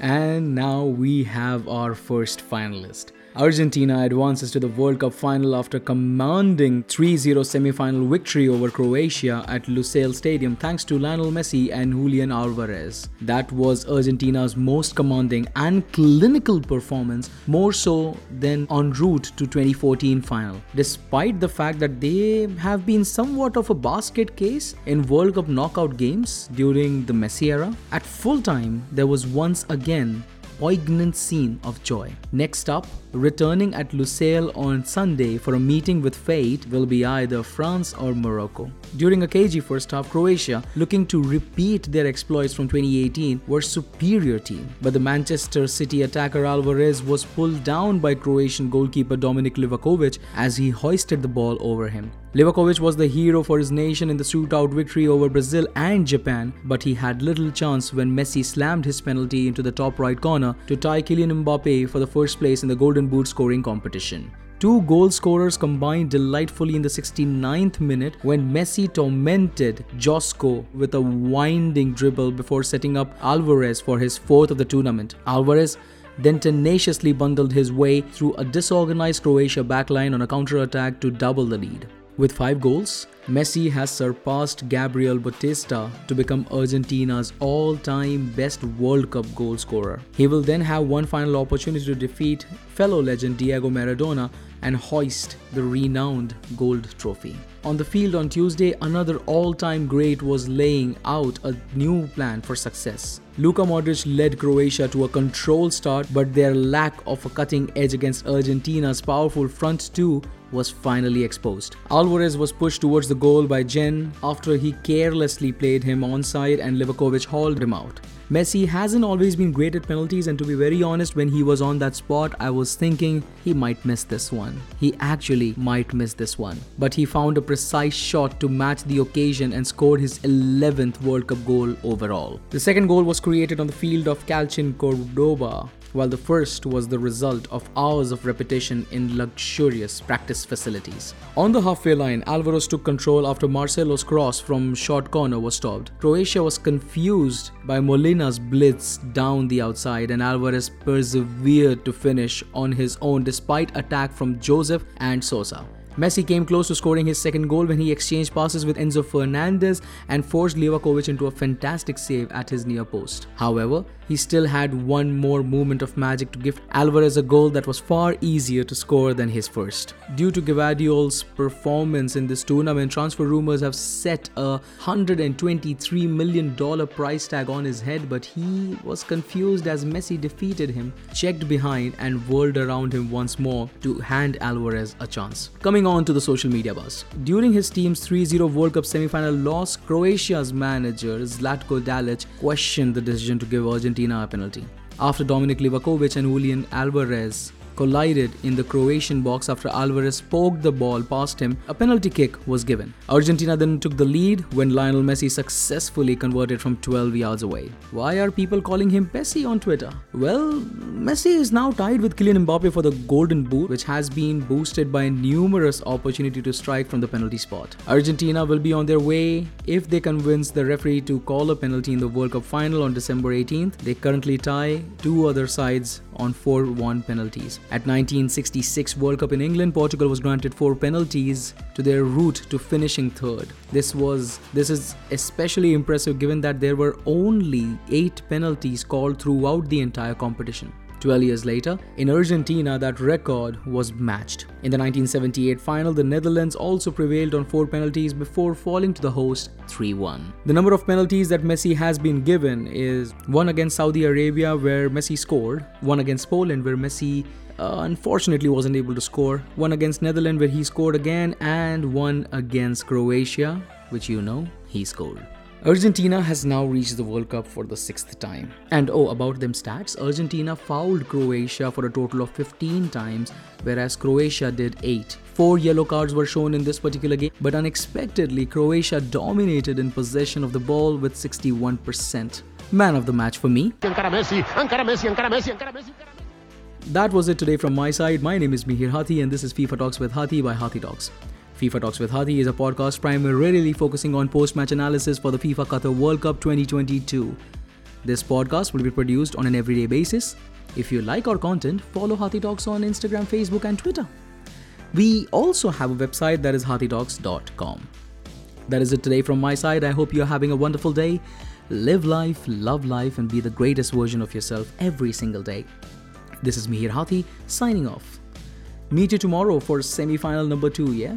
And now we have our first finalist. Argentina advances to the World Cup final after commanding 3-0 semi-final victory over Croatia at Lusail Stadium thanks to Lionel Messi and Julian Alvarez. That was Argentina's most commanding and clinical performance, more so than en route to 2014 final. Despite the fact that they have been somewhat of a basket case in World Cup knockout games during the Messi era, at full time there was once again poignant scene of joy. Next up, returning at Lusail on Sunday for a meeting with fate will be either France or Morocco. During a cagey first half, Croatia, looking to repeat their exploits from 2018, were superior team. But the Manchester City attacker Alvarez was pulled down by Croatian goalkeeper Dominik Livakovic as he hoisted the ball over him. Livakovic was the hero for his nation in the shootout victory over Brazil and Japan, but he had little chance when Messi slammed his penalty into the top right corner to tie Kylian Mbappe for the first place in the Golden Boot scoring competition. Two goal scorers combined delightfully in the 69th minute when Messi tormented Josko with a winding dribble before setting up Alvarez for his fourth of the tournament. Alvarez then tenaciously bundled his way through a disorganized Croatia backline on a counter-attack to double the lead. With five goals, Messi has surpassed Gabriel Batista to become Argentina's all time best World Cup goal scorer. He will then have one final opportunity to defeat fellow legend Diego Maradona and hoist the renowned gold trophy. On the field on Tuesday, another all time great was laying out a new plan for success. Luka Modric led Croatia to a controlled start, but their lack of a cutting edge against Argentina's powerful front two was finally exposed. Alvarez was pushed towards the goal by Jen after he carelessly played him onside and Livakovic hauled him out. Messi hasn't always been great at penalties, and to be very honest, when he was on that spot, I was thinking he might miss this one. He actually might miss this one. But he found a precise shot to match the occasion and scored his 11th World Cup goal overall. The second goal was created on the field of Calchin Cordoba while the first was the result of hours of repetition in luxurious practice facilities. On the halfway line, Alvarez took control after Marcelo's cross from short corner was stopped. Croatia was confused by Molina's blitz down the outside and Alvarez persevered to finish on his own despite attack from Joseph and Sosa. Messi came close to scoring his second goal when he exchanged passes with Enzo Fernandez and forced Livakovic into a fantastic save at his near post. However, he still had one more moment of magic to give Alvarez a goal that was far easier to score than his first. Due to Gvardiol's performance in this tournament, transfer rumors have set a $123 million price tag on his head, but he was confused as Messi defeated him, checked behind, and whirled around him once more to hand Alvarez a chance. Coming on to the social media buzz. During his team's 3 0 World Cup semi final loss, Croatia's manager Zlatko Dalic questioned the decision to give Argentina a penalty. After Dominik Livakovic and Julian Alvarez collided in the Croatian box after Alvarez poked the ball past him, a penalty kick was given. Argentina then took the lead when Lionel Messi successfully converted from 12 yards away. Why are people calling him Pessi on Twitter? Well, Messi is now tied with Kylian Mbappe for the Golden Boot, which has been boosted by numerous opportunity to strike from the penalty spot. Argentina will be on their way if they convince the referee to call a penalty in the World Cup final on December 18th. They currently tie two other sides on 4-1 penalties. At 1966 World Cup in England, Portugal was granted 4 penalties to their route to finishing third. This was this is especially impressive given that there were only 8 penalties called throughout the entire competition. 12 years later, in Argentina, that record was matched. In the 1978 final, the Netherlands also prevailed on four penalties before falling to the host 3 1. The number of penalties that Messi has been given is one against Saudi Arabia, where Messi scored, one against Poland, where Messi uh, unfortunately wasn't able to score, one against Netherlands, where he scored again, and one against Croatia, which you know he scored. Argentina has now reached the World Cup for the sixth time. And oh, about them stats Argentina fouled Croatia for a total of 15 times, whereas Croatia did 8. Four yellow cards were shown in this particular game, but unexpectedly, Croatia dominated in possession of the ball with 61%. Man of the match for me. That was it today from my side. My name is Mihir Hathi, and this is FIFA Talks with Hathi by Hathi Talks. FIFA Talks with Hathi is a podcast primarily focusing on post match analysis for the FIFA Qatar World Cup 2022. This podcast will be produced on an everyday basis. If you like our content, follow Hathi Talks on Instagram, Facebook, and Twitter. We also have a website that is hathitalks.com. That is it today from my side. I hope you're having a wonderful day. Live life, love life, and be the greatest version of yourself every single day. This is Mihir Hathi signing off. Meet you tomorrow for semi final number two, yeah?